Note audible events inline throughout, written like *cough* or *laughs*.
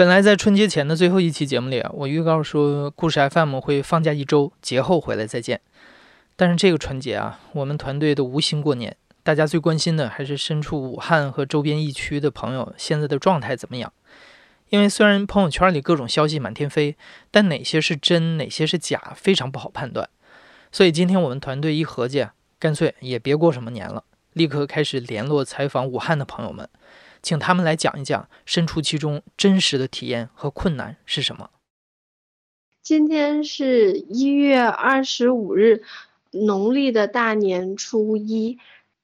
本来在春节前的最后一期节目里啊，我预告说故事 FM 会放假一周，节后回来再见。但是这个春节啊，我们团队都无心过年，大家最关心的还是身处武汉和周边疫区的朋友现在的状态怎么样。因为虽然朋友圈里各种消息满天飞，但哪些是真，哪些是假，非常不好判断。所以今天我们团队一合计，干脆也别过什么年了，立刻开始联络采访武汉的朋友们。请他们来讲一讲身处其中真实的体验和困难是什么。今天是一月二十五日，农历的大年初一。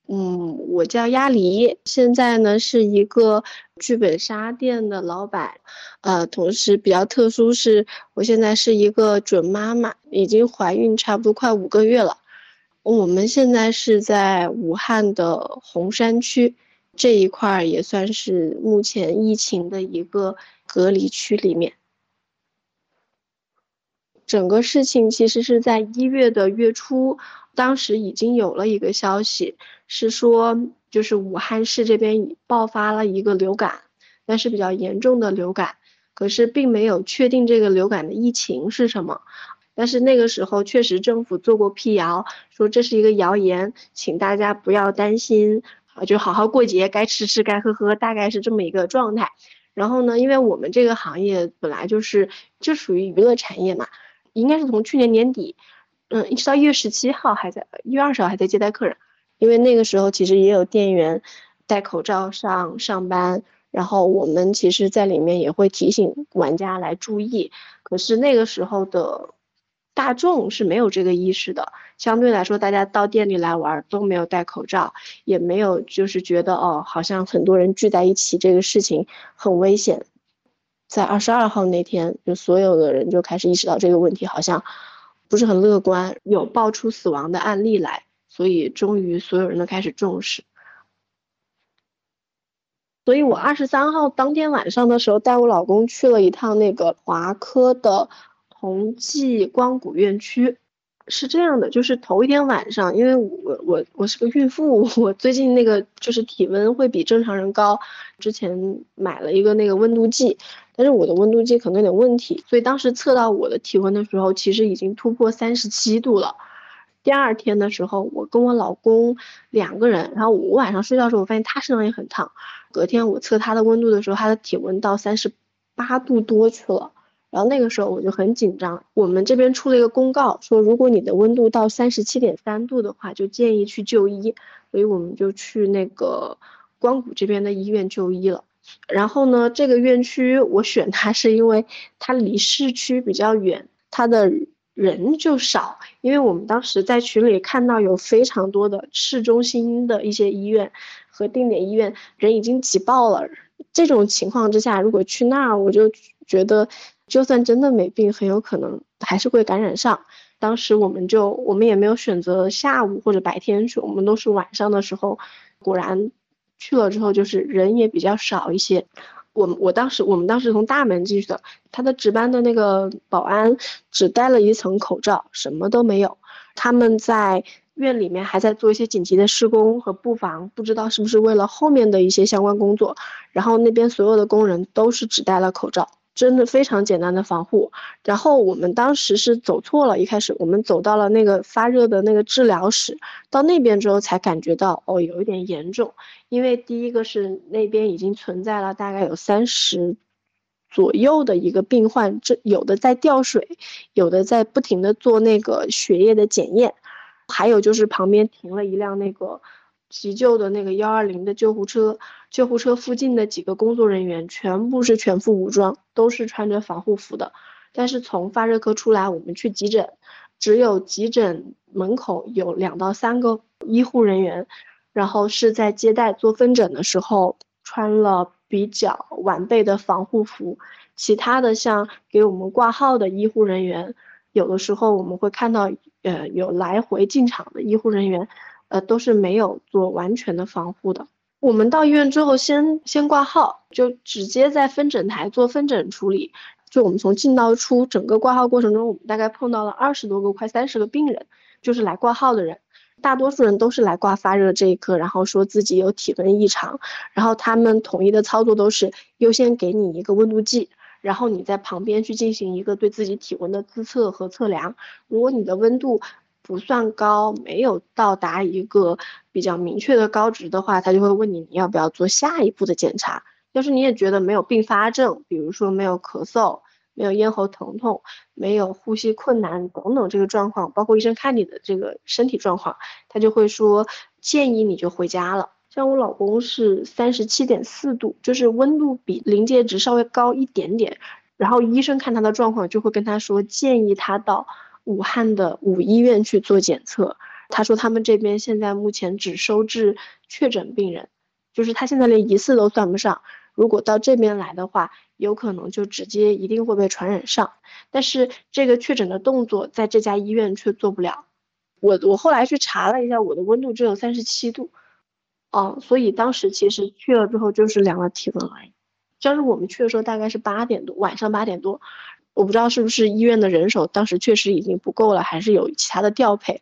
嗯，我叫鸭梨，现在呢是一个剧本杀店的老板。呃，同时比较特殊是，我现在是一个准妈妈，已经怀孕差不多快五个月了。我们现在是在武汉的洪山区。这一块儿也算是目前疫情的一个隔离区里面。整个事情其实是在一月的月初，当时已经有了一个消息，是说就是武汉市这边爆发了一个流感，但是比较严重的流感，可是并没有确定这个流感的疫情是什么。但是那个时候确实政府做过辟谣，说这是一个谣言，请大家不要担心。啊，就好好过节，该吃吃，该喝喝，大概是这么一个状态。然后呢，因为我们这个行业本来就是就属于娱乐产业嘛，应该是从去年年底，嗯，一直到一月十七号还在，一月二十号还在接待客人。因为那个时候其实也有店员戴口罩上上班，然后我们其实在里面也会提醒玩家来注意。可是那个时候的。大众是没有这个意识的，相对来说，大家到店里来玩都没有戴口罩，也没有就是觉得哦，好像很多人聚在一起这个事情很危险。在二十二号那天，就所有的人就开始意识到这个问题好像不是很乐观，有爆出死亡的案例来，所以终于所有人都开始重视。所以我二十三号当天晚上的时候，带我老公去了一趟那个华科的。同济光谷院区是这样的，就是头一天晚上，因为我我我是个孕妇，*laughs* 我最近那个就是体温会比正常人高，之前买了一个那个温度计，但是我的温度计可能有点问题，所以当时测到我的体温的时候，其实已经突破三十七度了。第二天的时候，我跟我老公两个人，然后我晚上睡觉的时候，我发现他身上也很烫，隔天我测他的温度的时候，他的体温到三十八度多去了。然后那个时候我就很紧张，我们这边出了一个公告，说如果你的温度到三十七点三度的话，就建议去就医，所以我们就去那个光谷这边的医院就医了。然后呢，这个院区我选它是因为它离市区比较远，它的人就少。因为我们当时在群里看到有非常多的市中心的一些医院和定点医院人已经挤爆了，这种情况之下，如果去那儿，我就觉得。就算真的没病，很有可能还是会感染上。当时我们就我们也没有选择下午或者白天去，我们都是晚上的时候。果然去了之后，就是人也比较少一些。我我当时我们当时从大门进去的，他的值班的那个保安只戴了一层口罩，什么都没有。他们在院里面还在做一些紧急的施工和布防，不知道是不是为了后面的一些相关工作。然后那边所有的工人都是只戴了口罩。真的非常简单的防护，然后我们当时是走错了，一开始我们走到了那个发热的那个治疗室，到那边之后才感觉到哦有一点严重，因为第一个是那边已经存在了大概有三十左右的一个病患，这有的在吊水，有的在不停的做那个血液的检验，还有就是旁边停了一辆那个。急救的那个幺二零的救护车，救护车附近的几个工作人员全部是全副武装，都是穿着防护服的。但是从发热科出来，我们去急诊，只有急诊门口有两到三个医护人员，然后是在接待做分诊的时候穿了比较完备的防护服。其他的像给我们挂号的医护人员，有的时候我们会看到，呃，有来回进场的医护人员。呃，都是没有做完全的防护的。我们到医院之后，先先挂号，就直接在分诊台做分诊处理。就我们从进到出，整个挂号过程中，我们大概碰到了二十多个、快三十个病人，就是来挂号的人。大多数人都是来挂发热这一科，然后说自己有体温异常，然后他们统一的操作都是优先给你一个温度计，然后你在旁边去进行一个对自己体温的自测和测量。如果你的温度不算高，没有到达一个比较明确的高值的话，他就会问你你要不要做下一步的检查。要是你也觉得没有并发症，比如说没有咳嗽。没有咽喉疼痛，没有呼吸困难等等这个状况，包括医生看你的这个身体状况，他就会说建议你就回家了。像我老公是三十七点四度，就是温度比临界值稍微高一点点，然后医生看他的状况就会跟他说建议他到武汉的五医院去做检测。他说他们这边现在目前只收治确诊病人，就是他现在连疑似都算不上。如果到这边来的话，有可能就直接一定会被传染上。但是这个确诊的动作在这家医院却做不了。我我后来去查了一下，我的温度只有三十七度，哦，所以当时其实去了之后就是量了体温而已。当时我们去的时候大概是八点多，晚上八点多，我不知道是不是医院的人手当时确实已经不够了，还是有其他的调配。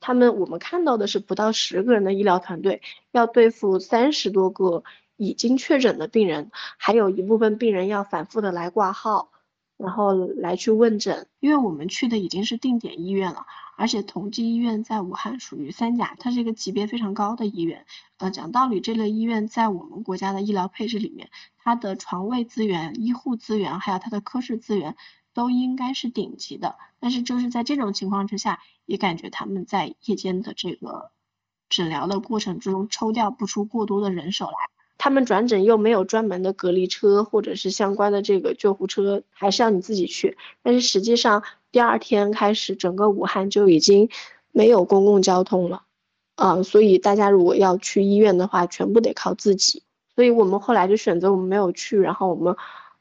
他们我们看到的是不到十个人的医疗团队要对付三十多个。已经确诊的病人，还有一部分病人要反复的来挂号，然后来去问诊。因为我们去的已经是定点医院了，而且同济医院在武汉属于三甲，它是一个级别非常高的医院。呃，讲道理，这类医院在我们国家的医疗配置里面，它的床位资源、医护资源，还有它的科室资源，都应该是顶级的。但是就是在这种情况之下，也感觉他们在夜间的这个诊疗的过程之中，抽调不出过多的人手来。他们转诊又没有专门的隔离车，或者是相关的这个救护车，还是要你自己去。但是实际上第二天开始，整个武汉就已经没有公共交通了，啊，所以大家如果要去医院的话，全部得靠自己。所以我们后来就选择我们没有去，然后我们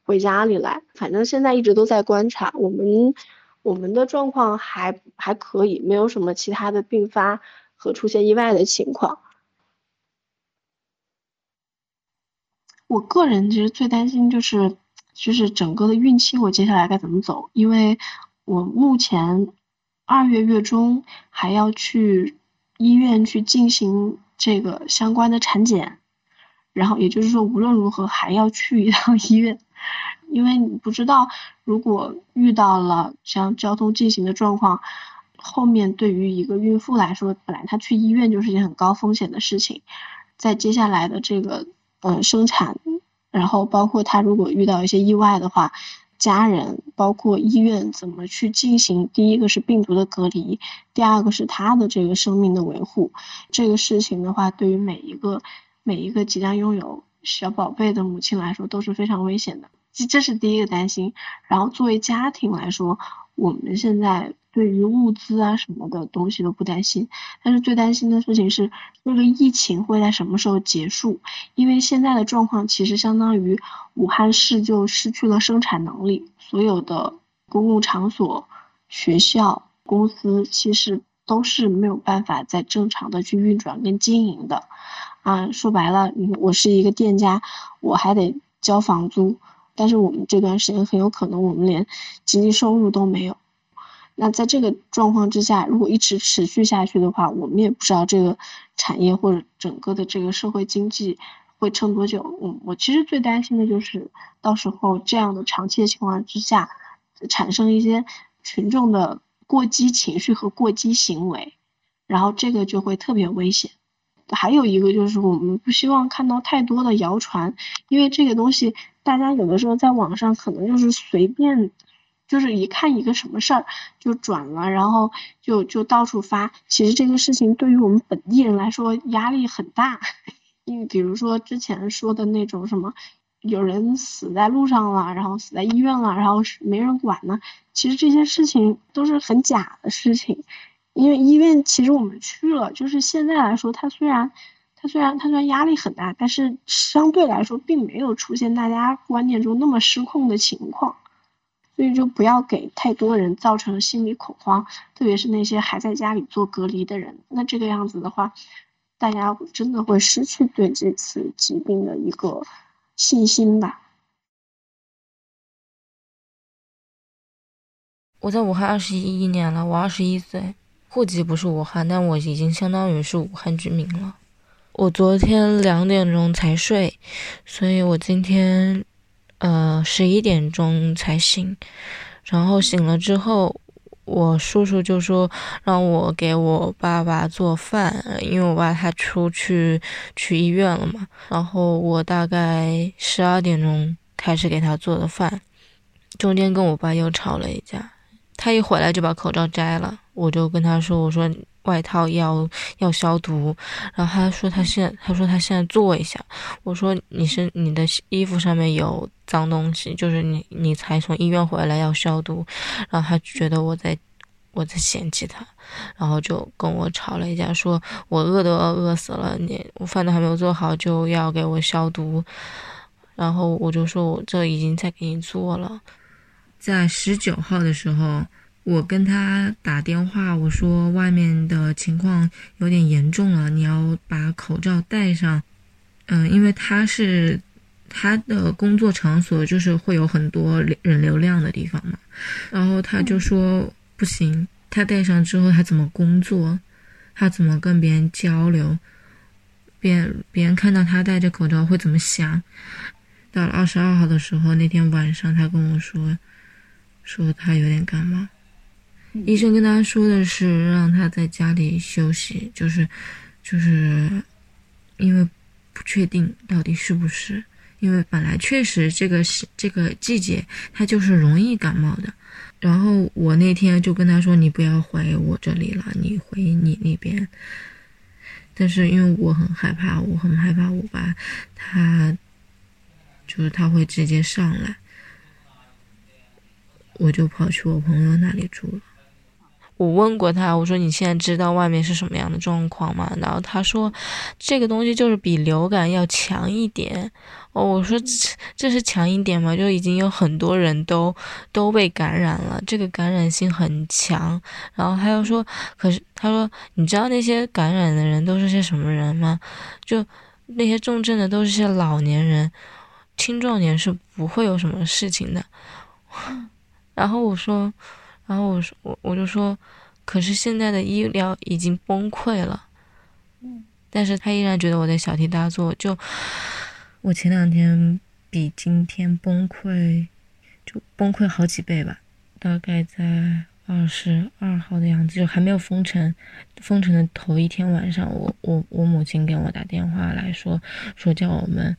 回家里来。反正现在一直都在观察，我们我们的状况还还可以，没有什么其他的并发和出现意外的情况。我个人其实最担心就是，就是整个的孕期我接下来该怎么走？因为我目前二月月中还要去医院去进行这个相关的产检，然后也就是说无论如何还要去一趟医院，因为你不知道如果遇到了像交通进行的状况，后面对于一个孕妇来说，本来她去医院就是一件很高风险的事情，在接下来的这个。嗯，生产，然后包括他如果遇到一些意外的话，家人包括医院怎么去进行？第一个是病毒的隔离，第二个是他的这个生命的维护。这个事情的话，对于每一个每一个即将拥有小宝贝的母亲来说都是非常危险的，这这是第一个担心。然后作为家庭来说，我们现在。对于物资啊什么的东西都不担心，但是最担心的事情是这个疫情会在什么时候结束？因为现在的状况其实相当于武汉市就失去了生产能力，所有的公共场所、学校、公司其实都是没有办法再正常的去运转跟经营的。啊，说白了，我是一个店家，我还得交房租，但是我们这段时间很有可能我们连经济收入都没有。那在这个状况之下，如果一直持续下去的话，我们也不知道这个产业或者整个的这个社会经济会撑多久。嗯，我其实最担心的就是到时候这样的长期的情况之下，产生一些群众的过激情绪和过激行为，然后这个就会特别危险。还有一个就是我们不希望看到太多的谣传，因为这个东西大家有的时候在网上可能就是随便。就是一看一个什么事儿就转了，然后就就到处发。其实这个事情对于我们本地人来说压力很大，*laughs* 因为比如说之前说的那种什么，有人死在路上了，然后死在医院了，然后是没人管呢。其实这些事情都是很假的事情，因为医院其实我们去了，就是现在来说，它虽然它虽然它虽然压力很大，但是相对来说并没有出现大家观念中那么失控的情况。所以就不要给太多人造成心理恐慌，特别是那些还在家里做隔离的人。那这个样子的话，大家真的会失去对这次疾病的一个信心吧。我在武汉二十一年了，我二十一岁，户籍不是武汉，但我已经相当于是武汉居民了。我昨天两点钟才睡，所以我今天。呃十一点钟才醒，然后醒了之后。我叔叔就说让我给我爸爸做饭，因为我爸他出去去医院了嘛。然后我大概十二点钟开始给他做的饭，中间跟我爸又吵了一架。他一回来就把口罩摘了，我就跟他说：“我说外套要要消毒。”然后他说他现在他说他现在做一下。我说你是你的衣服上面有脏东西，就是你你才从医院回来要消毒。然后他觉得我在我在嫌弃他，然后就跟我吵了一架，说我饿都要饿死了，你我饭都还没有做好就要给我消毒。然后我就说我这已经在给你做了。在十九号的时候，我跟他打电话，我说外面的情况有点严重了，你要把口罩戴上。嗯，因为他是他的工作场所就是会有很多人流量的地方嘛，然后他就说不行，他戴上之后他怎么工作，他怎么跟别人交流，别人别人看到他戴着口罩会怎么想？到了二十二号的时候，那天晚上他跟我说。说他有点感冒，医生跟他说的是让他在家里休息，就是，就是，因为不确定到底是不是，因为本来确实这个是这个季节他就是容易感冒的。然后我那天就跟他说：“你不要回我这里了，你回你那边。”但是因为我很害怕，我很害怕我爸他，就是他会直接上来。我就跑去我朋友那里住了。我问过他，我说你现在知道外面是什么样的状况吗？然后他说，这个东西就是比流感要强一点。哦，我说这这是强一点吗？就已经有很多人都都被感染了，这个感染性很强。然后他又说，可是他说，你知道那些感染的人都是些什么人吗？就那些重症的都是些老年人，青壮年是不会有什么事情的。然后我说，然后我说我我就说，可是现在的医疗已经崩溃了，嗯，但是他依然觉得我在小题大做。就我前两天比今天崩溃，就崩溃好几倍吧。大概在二十二号的样子，就还没有封城，封城的头一天晚上，我我我母亲给我打电话来说，说叫我们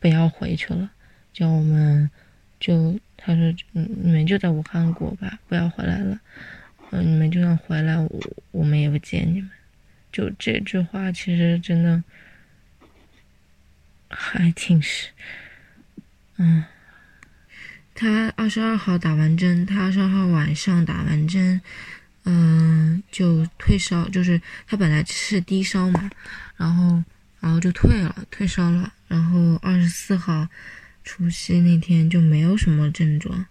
不要回去了，叫我们就。他说：“嗯，你们就在武汉过吧，不要回来了。嗯，你们就算回来，我我们也不见你们。”就这句话，其实真的还挺是，嗯。他二十二号打完针，他二十二号晚上打完针，嗯，就退烧，就是他本来是低烧嘛，然后然后就退了，退烧了，然后二十四号。除夕那天就没有什么症状，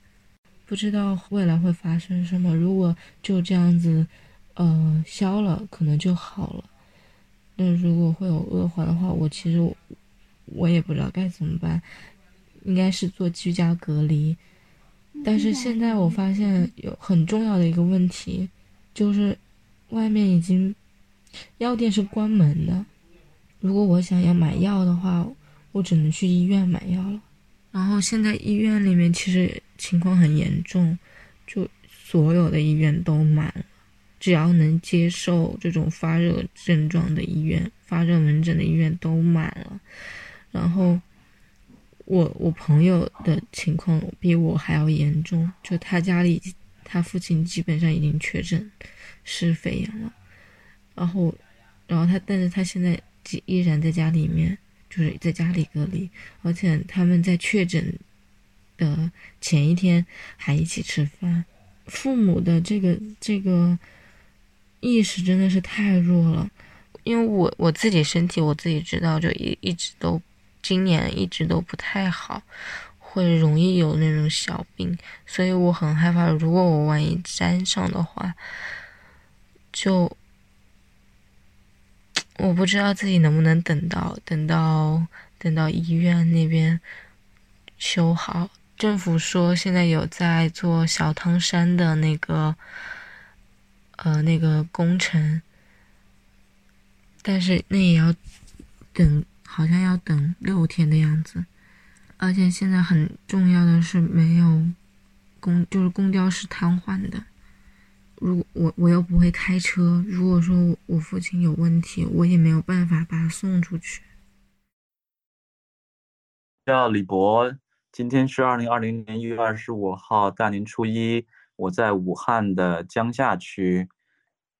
不知道未来会发生什么。如果就这样子，呃，消了，可能就好了。那如果会有恶化的话，我其实我也不知道该怎么办，应该是做居家隔离。但是现在我发现有很重要的一个问题，就是外面已经药店是关门的。如果我想要买药的话，我只能去医院买药了。然后现在医院里面其实情况很严重，就所有的医院都满了，只要能接受这种发热症状的医院、发热门诊的医院都满了。然后我我朋友的情况比我还要严重，就他家里他父亲基本上已经确诊是肺炎了，然后然后他但是他现在依然在家里面。就是在家里隔离，而且他们在确诊的前一天还一起吃饭。父母的这个这个意识真的是太弱了，因为我我自己身体我自己知道，就一一直都今年一直都不太好，会容易有那种小病，所以我很害怕，如果我万一沾上的话，就。我不知道自己能不能等到等到等到医院那边修好。政府说现在有在做小汤山的那个呃那个工程，但是那也要等，好像要等六天的样子。而且现在很重要的是没有公，就是公交是瘫痪的。如果我我又不会开车，如果说我父亲有问题，我也没有办法把他送出去。叫李博，今天是二零二零年一月二十五号，大年初一，我在武汉的江夏区，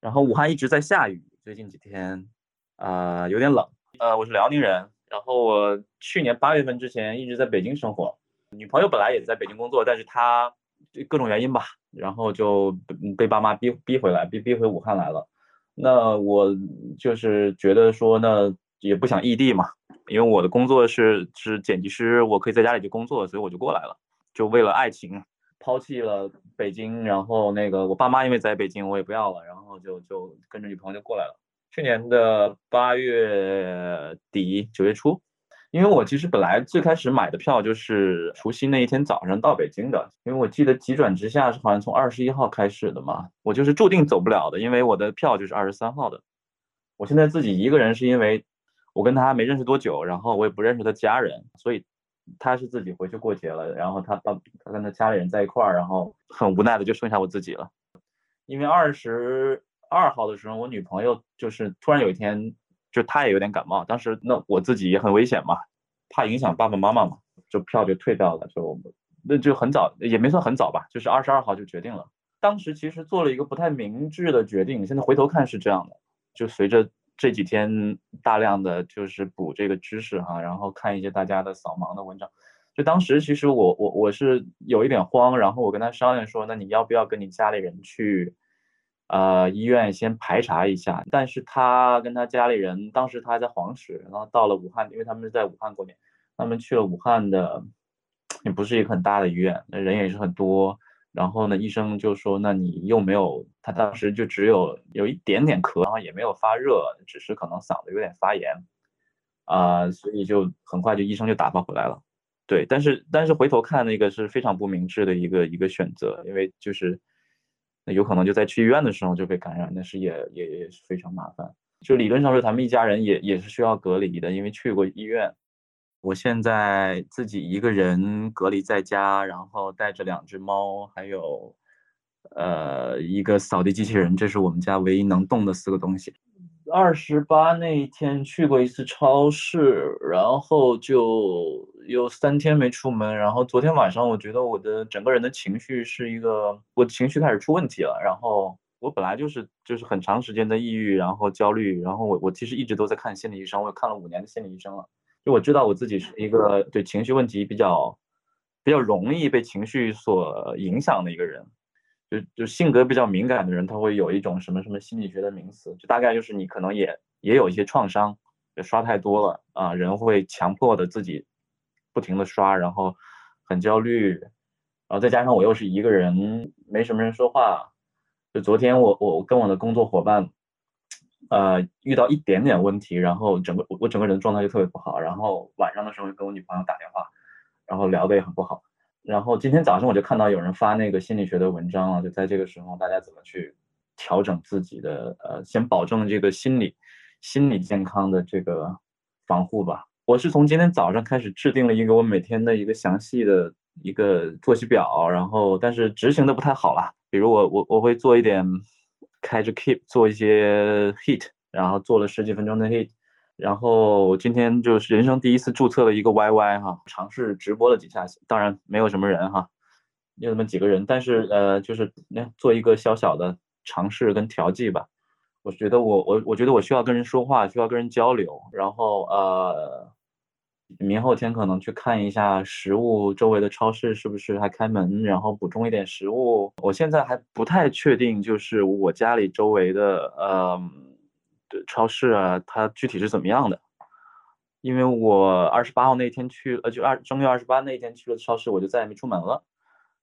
然后武汉一直在下雨，最近几天，呃，有点冷。呃，我是辽宁人，然后我去年八月份之前一直在北京生活，女朋友本来也在北京工作，但是她各种原因吧，然后就被爸妈逼逼回来，逼逼回武汉来了。那我就是觉得说，那也不想异地嘛。因为我的工作是是剪辑师，我可以在家里就工作，所以我就过来了。就为了爱情，抛弃了北京，然后那个我爸妈因为在北京，我也不要了，然后就就跟着女朋友就过来了。去年的八月底九月初，因为我其实本来最开始买的票就是除夕那一天早上到北京的，因为我记得急转直下是好像从二十一号开始的嘛，我就是注定走不了的，因为我的票就是二十三号的。我现在自己一个人是因为。我跟他没认识多久，然后我也不认识他家人，所以他是自己回去过节了。然后他爸他跟他家里人在一块儿，然后很无奈的就剩下我自己了。因为二十二号的时候，我女朋友就是突然有一天，就他也有点感冒，当时那我自己也很危险嘛，怕影响爸爸妈妈嘛，就票就退掉了，就那就很早也没算很早吧，就是二十二号就决定了。当时其实做了一个不太明智的决定，现在回头看是这样的，就随着。这几天大量的就是补这个知识哈，然后看一些大家的扫盲的文章。就当时其实我我我是有一点慌，然后我跟他商量说，那你要不要跟你家里人去，呃医院先排查一下？但是他跟他家里人当时他还在黄石，然后到了武汉，因为他们是在武汉过年，他们去了武汉的，也不是一个很大的医院，那人也是很多。然后呢，医生就说：“那你又没有，他当时就只有有一点点咳，然后也没有发热，只是可能嗓子有点发炎，啊，所以就很快就医生就打发回来了。对，但是但是回头看那个是非常不明智的一个一个选择，因为就是那有可能就在去医院的时候就被感染，那是也也也是非常麻烦。就理论上说，他们一家人也也是需要隔离的，因为去过医院。”我现在自己一个人隔离在家，然后带着两只猫，还有，呃，一个扫地机器人，这是我们家唯一能动的四个东西。二十八那一天去过一次超市，然后就有三天没出门。然后昨天晚上，我觉得我的整个人的情绪是一个，我情绪开始出问题了。然后我本来就是就是很长时间的抑郁，然后焦虑，然后我我其实一直都在看心理医生，我看了五年的心理医生了。就我知道我自己是一个对情绪问题比较比较容易被情绪所影响的一个人，就就性格比较敏感的人，他会有一种什么什么心理学的名词，就大概就是你可能也也有一些创伤，刷太多了啊，人会强迫的自己不停的刷，然后很焦虑，然后再加上我又是一个人，没什么人说话，就昨天我我跟我的工作伙伴。呃，遇到一点点问题，然后整个我整个人状态就特别不好，然后晚上的时候跟我女朋友打电话，然后聊的也很不好，然后今天早上我就看到有人发那个心理学的文章了，就在这个时候大家怎么去调整自己的呃，先保证这个心理心理健康的这个防护吧。我是从今天早上开始制定了一个我每天的一个详细的一个作息表，然后但是执行的不太好了，比如我我我会做一点。开着 Keep 做一些 Hit，然后做了十几分钟的 Hit，然后今天就是人生第一次注册了一个 YY 哈，尝试直播了几下，当然没有什么人哈，有那么几个人，但是呃就是那做一个小小的尝试跟调剂吧。我觉得我我我觉得我需要跟人说话，需要跟人交流，然后呃。明后天可能去看一下食物，周围的超市是不是还开门，然后补充一点食物。我现在还不太确定，就是我家里周围的呃对超市啊，它具体是怎么样的。因为我二十八号那天去，呃，就二正月二十八那天去了超市，我就再也没出门了。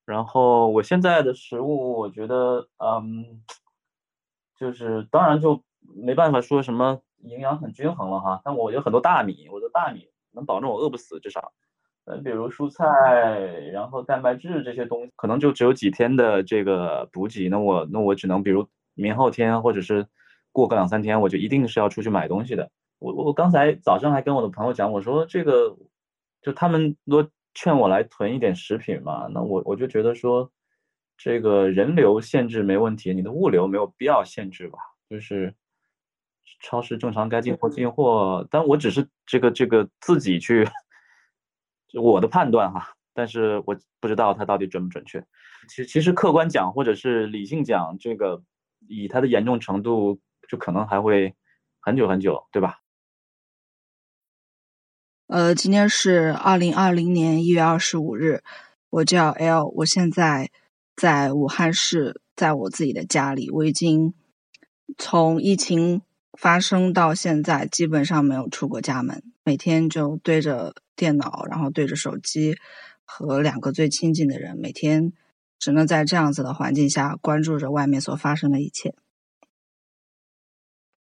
然后我现在的食物，我觉得，嗯，就是当然就没办法说什么营养很均衡了哈。但我有很多大米，我的大米。能保证我饿不死，至少，嗯，比如蔬菜，然后蛋白质这些东西，可能就只有几天的这个补给。那我那我只能，比如明后天或者是过个两三天，我就一定是要出去买东西的。我我刚才早上还跟我的朋友讲，我说这个就他们都劝我来囤一点食品嘛，那我我就觉得说，这个人流限制没问题，你的物流没有必要限制吧？就是超市正常该进货进货，但我只是这个这个自己去，我的判断哈，但是我不知道它到底准不准确。其实其实客观讲或者是理性讲，这个以它的严重程度，就可能还会很久很久，对吧？呃，今天是二零二零年一月二十五日，我叫 L，我现在在武汉市，在我自己的家里。我已经从疫情发生到现在，基本上没有出过家门，每天就对着电脑，然后对着手机，和两个最亲近的人，每天只能在这样子的环境下关注着外面所发生的一切。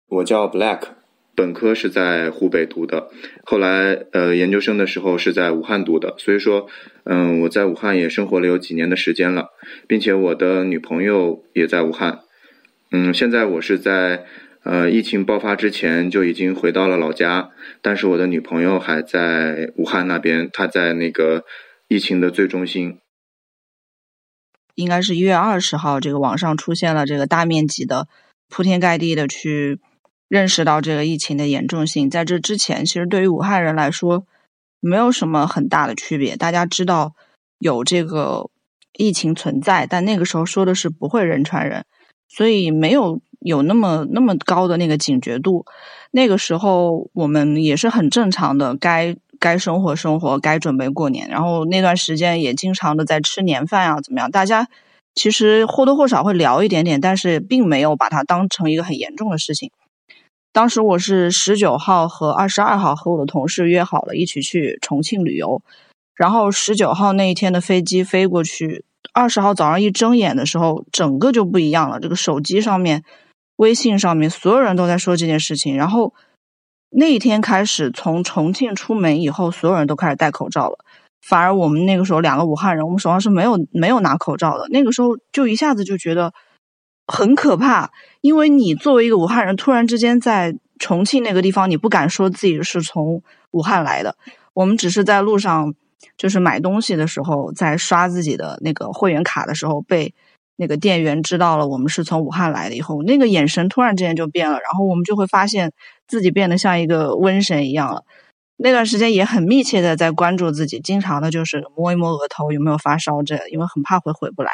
我叫 Black。本科是在湖北读的，后来呃研究生的时候是在武汉读的，所以说嗯我在武汉也生活了有几年的时间了，并且我的女朋友也在武汉，嗯现在我是在呃疫情爆发之前就已经回到了老家，但是我的女朋友还在武汉那边，她在那个疫情的最中心，应该是一月二十号，这个网上出现了这个大面积的铺天盖地的去。认识到这个疫情的严重性，在这之前，其实对于武汉人来说，没有什么很大的区别。大家知道有这个疫情存在，但那个时候说的是不会人传人，所以没有有那么那么高的那个警觉度。那个时候我们也是很正常的，该该生活生活，该准备过年。然后那段时间也经常的在吃年饭啊，怎么样？大家其实或多或少会聊一点点，但是并没有把它当成一个很严重的事情。当时我是十九号和二十二号和我的同事约好了一起去重庆旅游，然后十九号那一天的飞机飞过去，二十号早上一睁眼的时候，整个就不一样了。这个手机上面、微信上面，所有人都在说这件事情。然后那一天开始，从重庆出门以后，所有人都开始戴口罩了。反而我们那个时候两个武汉人，我们手上是没有没有拿口罩的。那个时候就一下子就觉得。很可怕，因为你作为一个武汉人，突然之间在重庆那个地方，你不敢说自己是从武汉来的。我们只是在路上，就是买东西的时候，在刷自己的那个会员卡的时候，被那个店员知道了我们是从武汉来的以后，那个眼神突然之间就变了，然后我们就会发现自己变得像一个瘟神一样了。那段时间也很密切的在关注自己，经常的就是摸一摸额头有没有发烧，这因为很怕会回不来。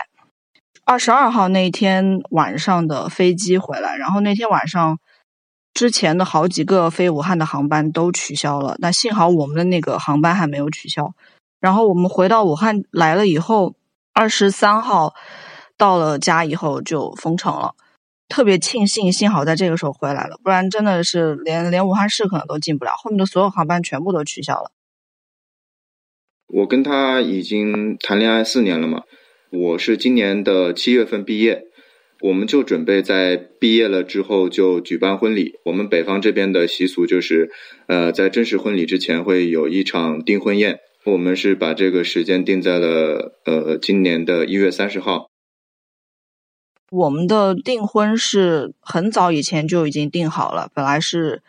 二十二号那天晚上的飞机回来，然后那天晚上之前的好几个飞武汉的航班都取消了。那幸好我们的那个航班还没有取消。然后我们回到武汉来了以后，二十三号到了家以后就封城了。特别庆幸，幸好在这个时候回来了，不然真的是连连武汉市可能都进不了。后面的所有航班全部都取消了。我跟他已经谈恋爱四年了嘛。我是今年的七月份毕业，我们就准备在毕业了之后就举办婚礼。我们北方这边的习俗就是，呃，在正式婚礼之前会有一场订婚宴。我们是把这个时间定在了呃今年的一月三十号。我们的订婚是很早以前就已经定好了，本来是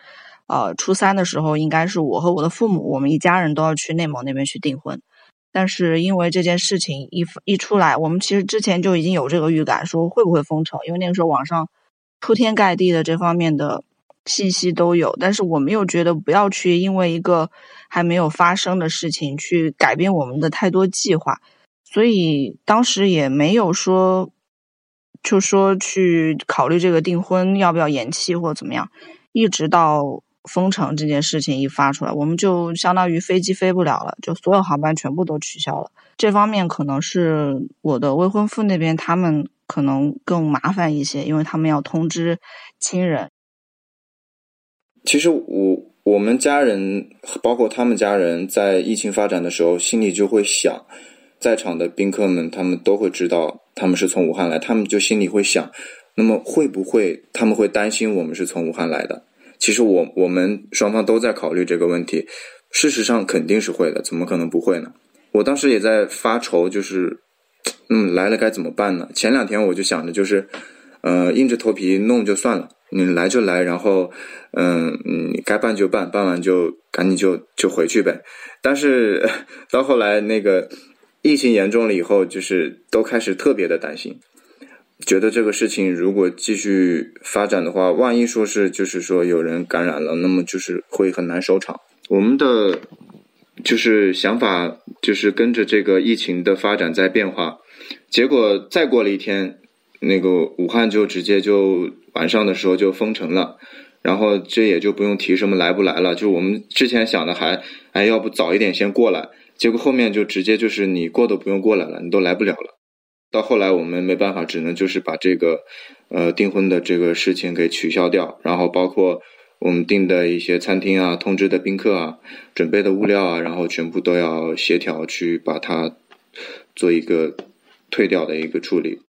呃初三的时候，应该是我和我的父母，我们一家人都要去内蒙那边去订婚。但是因为这件事情一一出来，我们其实之前就已经有这个预感，说会不会封城？因为那个时候网上铺天盖地的这方面的信息都有。但是我们又觉得不要去因为一个还没有发生的事情去改变我们的太多计划，所以当时也没有说就说去考虑这个订婚要不要延期或怎么样，一直到。封城这件事情一发出来，我们就相当于飞机飞不了了，就所有航班全部都取消了。这方面可能是我的未婚夫那边，他们可能更麻烦一些，因为他们要通知亲人。其实我我们家人，包括他们家人，在疫情发展的时候，心里就会想，在场的宾客们，他们都会知道他们是从武汉来，他们就心里会想，那么会不会他们会担心我们是从武汉来的？其实我我们双方都在考虑这个问题，事实上肯定是会的，怎么可能不会呢？我当时也在发愁，就是，嗯，来了该怎么办呢？前两天我就想着，就是，呃，硬着头皮弄就算了，你来就来，然后嗯嗯，该办就办，办完就赶紧就就回去呗。但是 *laughs* 到后来那个疫情严重了以后，就是都开始特别的担心。觉得这个事情如果继续发展的话，万一说是就是说有人感染了，那么就是会很难收场。我们的就是想法就是跟着这个疫情的发展在变化，结果再过了一天，那个武汉就直接就晚上的时候就封城了，然后这也就不用提什么来不来了，就我们之前想的还哎要不早一点先过来，结果后面就直接就是你过都不用过来了，你都来不了了。到后来我们没办法，只能就是把这个，呃，订婚的这个事情给取消掉，然后包括我们订的一些餐厅啊、通知的宾客啊、准备的物料啊，然后全部都要协调去把它做一个退掉的一个处理。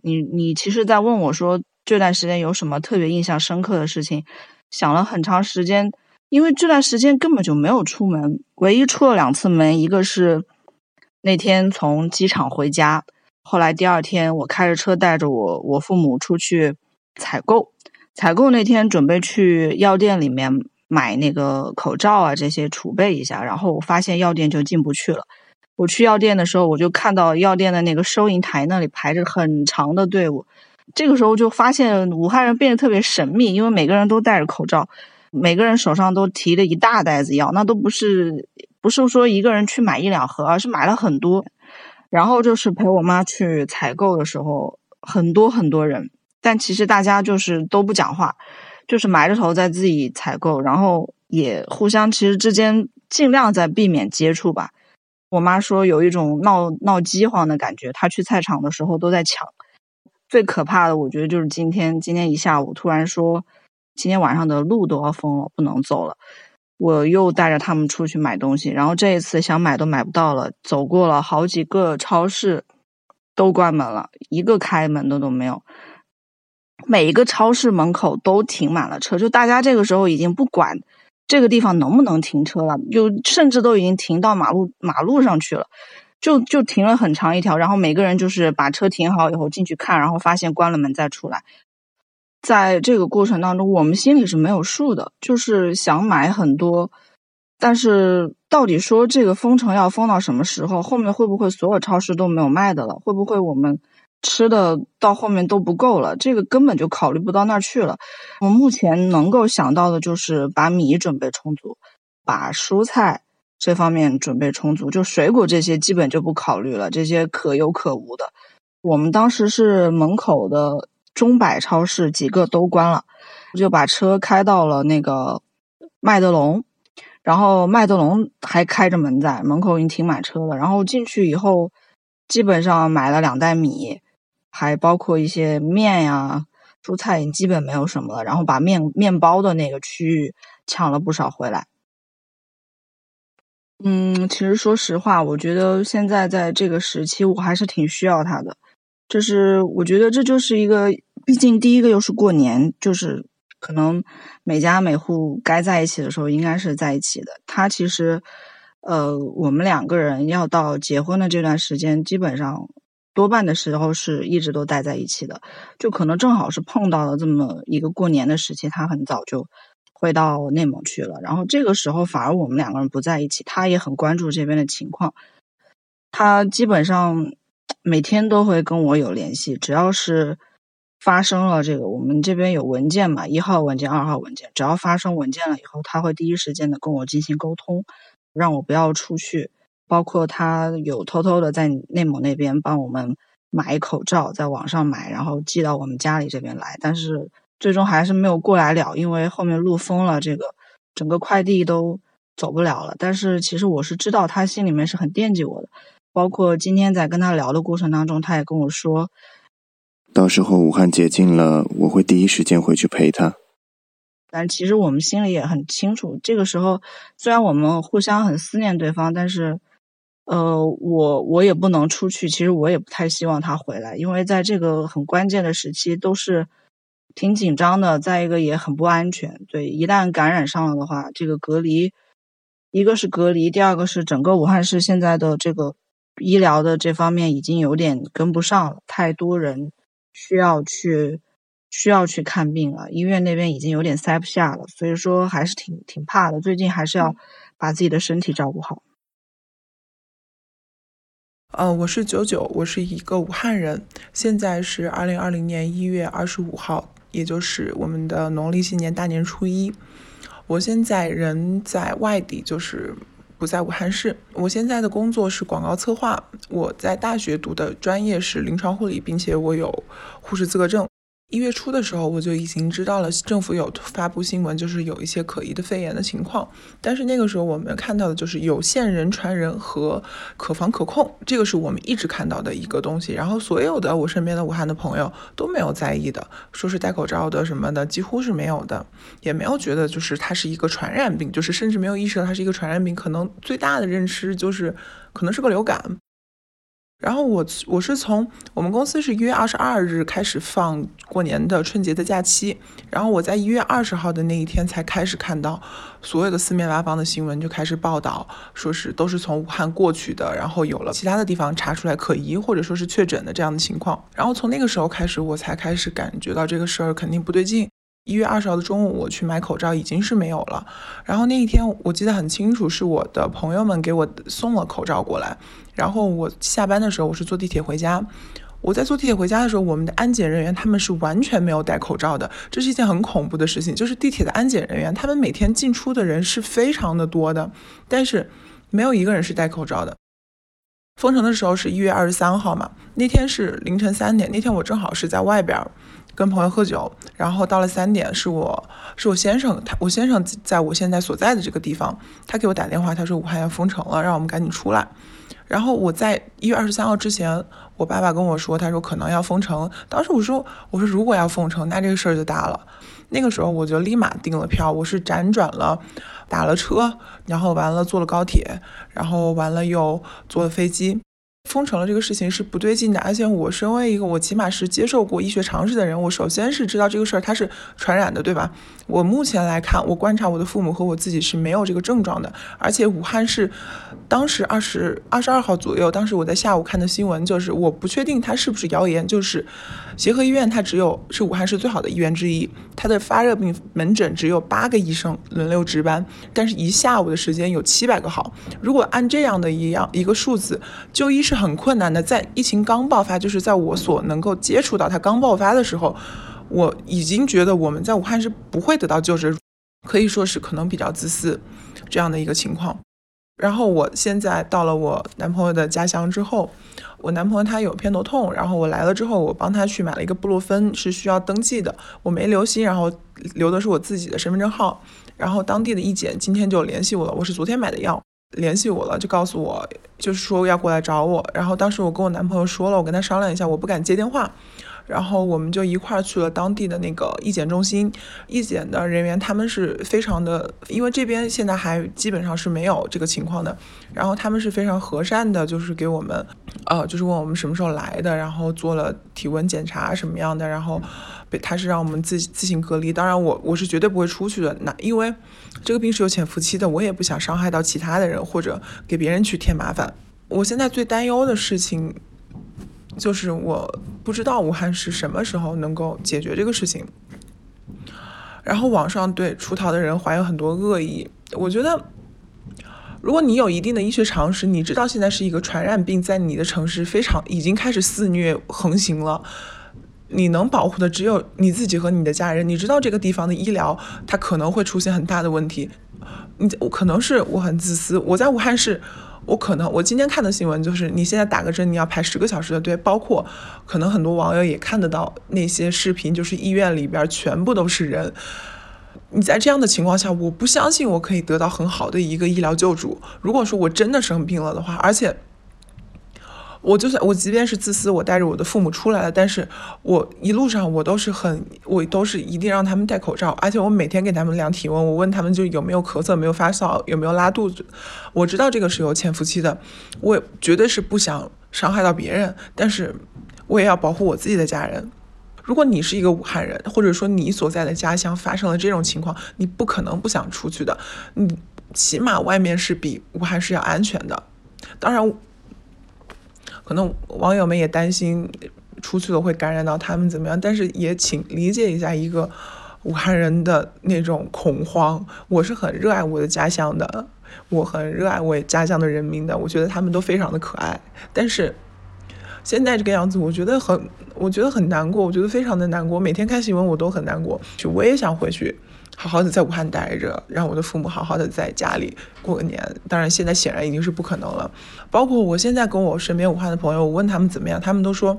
你你其实，在问我说这段时间有什么特别印象深刻的事情，想了很长时间，因为这段时间根本就没有出门，唯一出了两次门，一个是。那天从机场回家，后来第二天我开着车带着我我父母出去采购。采购那天准备去药店里面买那个口罩啊这些储备一下，然后我发现药店就进不去了。我去药店的时候，我就看到药店的那个收银台那里排着很长的队伍。这个时候就发现武汉人变得特别神秘，因为每个人都戴着口罩，每个人手上都提着一大袋子药，那都不是。不是说一个人去买一两盒，而是买了很多。然后就是陪我妈去采购的时候，很多很多人，但其实大家就是都不讲话，就是埋着头在自己采购，然后也互相其实之间尽量在避免接触吧。我妈说有一种闹闹饥荒的感觉，她去菜场的时候都在抢。最可怕的，我觉得就是今天今天一下午突然说，今天晚上的路都要封了，不能走了。我又带着他们出去买东西，然后这一次想买都买不到了，走过了好几个超市，都关门了，一个开门的都没有。每一个超市门口都停满了车，就大家这个时候已经不管这个地方能不能停车了，就甚至都已经停到马路马路上去了，就就停了很长一条，然后每个人就是把车停好以后进去看，然后发现关了门再出来。在这个过程当中，我们心里是没有数的，就是想买很多，但是到底说这个封城要封到什么时候？后面会不会所有超市都没有卖的了？会不会我们吃的到后面都不够了？这个根本就考虑不到那儿去了。我目前能够想到的就是把米准备充足，把蔬菜这方面准备充足，就水果这些基本就不考虑了，这些可有可无的。我们当时是门口的。中百超市几个都关了，我就把车开到了那个麦德龙，然后麦德龙还开着门在门口已经停满车了。然后进去以后，基本上买了两袋米，还包括一些面呀、蔬菜，已经基本没有什么了。然后把面面包的那个区域抢了不少回来。嗯，其实说实话，我觉得现在在这个时期，我还是挺需要它的。就是我觉得这就是一个，毕竟第一个又是过年，就是可能每家每户该在一起的时候应该是在一起的。他其实，呃，我们两个人要到结婚的这段时间，基本上多半的时候是一直都待在一起的。就可能正好是碰到了这么一个过年的时期，他很早就会到内蒙去了。然后这个时候反而我们两个人不在一起，他也很关注这边的情况，他基本上。每天都会跟我有联系，只要是发生了这个，我们这边有文件嘛，一号文件、二号文件，只要发生文件了以后，他会第一时间的跟我进行沟通，让我不要出去。包括他有偷偷的在内蒙那边帮我们买口罩，在网上买，然后寄到我们家里这边来，但是最终还是没有过来了，因为后面路封了，这个整个快递都走不了了。但是其实我是知道他心里面是很惦记我的。包括今天在跟他聊的过程当中，他也跟我说，到时候武汉解禁了，我会第一时间回去陪他。但其实我们心里也很清楚，这个时候虽然我们互相很思念对方，但是，呃，我我也不能出去。其实我也不太希望他回来，因为在这个很关键的时期，都是挺紧张的。再一个也很不安全。对，一旦感染上了的话，这个隔离，一个是隔离，第二个是整个武汉市现在的这个。医疗的这方面已经有点跟不上了，太多人需要去需要去看病了，医院那边已经有点塞不下了，所以说还是挺挺怕的。最近还是要把自己的身体照顾好。呃，我是九九，我是一个武汉人，现在是二零二零年一月二十五号，也就是我们的农历新年大年初一。我现在人在外地，就是不在武汉市。我现在的工作是广告策划，我在大学读的专业是临床护理，并且我有护士资格证。一月初的时候，我就已经知道了政府有发布新闻，就是有一些可疑的肺炎的情况。但是那个时候我们看到的就是有限人传人和可防可控，这个是我们一直看到的一个东西。然后所有的我身边的武汉的朋友都没有在意的，说是戴口罩的什么的几乎是没有的，也没有觉得就是它是一个传染病，就是甚至没有意识到它是一个传染病。可能最大的认知就是可能是个流感。然后我我是从我们公司是一月二十二日开始放过年的春节的假期，然后我在一月二十号的那一天才开始看到所有的四面八方的新闻就开始报道，说是都是从武汉过去的，然后有了其他的地方查出来可疑或者说是确诊的这样的情况，然后从那个时候开始我才开始感觉到这个事儿肯定不对劲。一月二十号的中午，我去买口罩已经是没有了。然后那一天我记得很清楚，是我的朋友们给我送了口罩过来。然后我下班的时候，我是坐地铁回家。我在坐地铁回家的时候，我们的安检人员他们是完全没有戴口罩的。这是一件很恐怖的事情，就是地铁的安检人员，他们每天进出的人是非常的多的，但是没有一个人是戴口罩的。封城的时候是一月二十三号嘛，那天是凌晨三点，那天我正好是在外边。跟朋友喝酒，然后到了三点，是我是我先生，他我先生在我现在所在的这个地方，他给我打电话，他说武汉要封城了，让我们赶紧出来。然后我在一月二十三号之前，我爸爸跟我说，他说可能要封城。当时我说，我说如果要封城，那这个事儿就大了。那个时候我就立马订了票，我是辗转了，打了车，然后完了坐了高铁，然后完了又坐了飞机。封城了这个事情是不对劲的，而且我身为一个我起码是接受过医学常识的人，我首先是知道这个事儿它是传染的，对吧？我目前来看，我观察我的父母和我自己是没有这个症状的，而且武汉是当时二十二十二号左右，当时我在下午看的新闻，就是我不确定它是不是谣言，就是协和医院它只有是武汉市最好的医院之一，它的发热病门诊只有八个医生轮流值班，但是一下午的时间有七百个号，如果按这样的一样一个数字，就医是。很困难的，在疫情刚爆发，就是在我所能够接触到它刚爆发的时候，我已经觉得我们在武汉是不会得到救治，可以说是可能比较自私这样的一个情况。然后我现在到了我男朋友的家乡之后，我男朋友他有偏头痛，然后我来了之后，我帮他去买了一个布洛芬，是需要登记的，我没留心，然后留的是我自己的身份证号，然后当地的医检今天就联系我了，我是昨天买的药。联系我了，就告诉我，就是说要过来找我。然后当时我跟我男朋友说了，我跟他商量一下，我不敢接电话。然后我们就一块儿去了当地的那个医检中心，医检的人员他们是非常的，因为这边现在还基本上是没有这个情况的。然后他们是非常和善的，就是给我们，呃，就是问我们什么时候来的，然后做了体温检查什么样的，然后被他是让我们自自行隔离。当然我我是绝对不会出去的，那因为这个病是有潜伏期的，我也不想伤害到其他的人或者给别人去添麻烦。我现在最担忧的事情。就是我不知道武汉是什么时候能够解决这个事情，然后网上对出逃的人怀有很多恶意。我觉得，如果你有一定的医学常识，你知道现在是一个传染病在你的城市非常已经开始肆虐横行了，你能保护的只有你自己和你的家人。你知道这个地方的医疗它可能会出现很大的问题，你可能是我很自私，我在武汉市。我可能我今天看的新闻就是，你现在打个针你要排十个小时的队，包括可能很多网友也看得到那些视频，就是医院里边全部都是人。你在这样的情况下，我不相信我可以得到很好的一个医疗救助。如果说我真的生病了的话，而且。我就算我即便是自私，我带着我的父母出来了，但是我一路上我都是很，我都是一定让他们戴口罩，而且我每天给他们量体温，我问他们就有没有咳嗽，没有发烧，有没有拉肚子。我知道这个是有潜伏期的，我绝对是不想伤害到别人，但是我也要保护我自己的家人。如果你是一个武汉人，或者说你所在的家乡发生了这种情况，你不可能不想出去的，你起码外面是比武汉是要安全的。当然。可能网友们也担心出去了会感染到他们怎么样？但是也请理解一下一个武汉人的那种恐慌。我是很热爱我的家乡的，我很热爱我家乡的人民的，我觉得他们都非常的可爱。但是现在这个样子，我觉得很，我觉得很难过，我觉得非常的难过。每天看新闻我都很难过，就我也想回去。好好的在武汉待着，让我的父母好好的在家里过个年。当然，现在显然已经是不可能了。包括我现在跟我身边武汉的朋友，我问他们怎么样，他们都说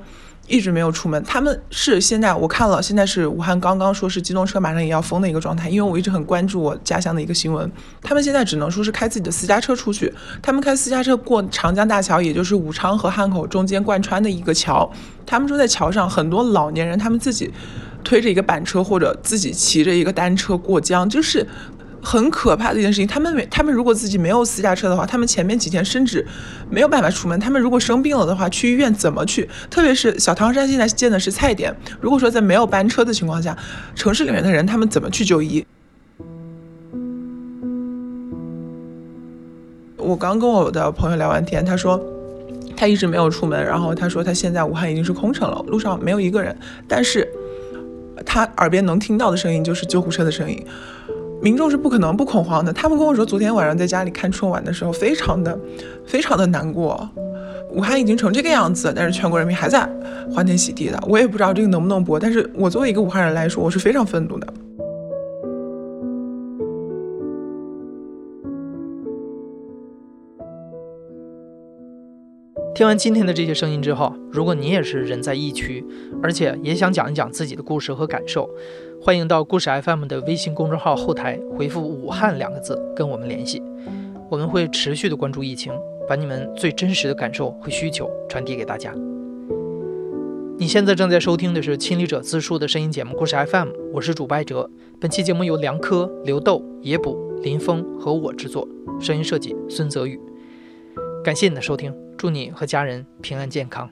一直没有出门。他们是现在我看了，现在是武汉刚刚说是机动车马上也要封的一个状态。因为我一直很关注我家乡的一个新闻，他们现在只能说是开自己的私家车出去。他们开私家车过长江大桥，也就是武昌和汉口中间贯穿的一个桥。他们说在桥上很多老年人，他们自己。推着一个板车或者自己骑着一个单车过江，就是很可怕的一件事情。他们没，他们如果自己没有私家车的话，他们前面几天甚至没有办法出门。他们如果生病了的话，去医院怎么去？特别是小汤山现在建的是菜点，如果说在没有班车的情况下，城市里面的人他们怎么去就医？我刚跟我的朋友聊完天，他说他一直没有出门，然后他说他现在武汉已经是空城了，路上没有一个人，但是。他耳边能听到的声音就是救护车的声音，民众是不可能不恐慌的。他们跟我说，昨天晚上在家里看春晚的时候，非常的、非常的难过。武汉已经成这个样子，但是全国人民还在欢天喜地的。我也不知道这个能不能播，但是我作为一个武汉人来说，我是非常愤怒的。听完今天的这些声音之后，如果你也是人在疫区，而且也想讲一讲自己的故事和感受，欢迎到故事 FM 的微信公众号后台回复“武汉”两个字跟我们联系，我们会持续的关注疫情，把你们最真实的感受和需求传递给大家。你现在正在收听的是亲历者自述的声音节目《故事 FM》，我是主播艾哲。本期节目由梁科、刘豆、野捕、林峰和我制作，声音设计孙泽宇。感谢你的收听。祝你和家人平安健康。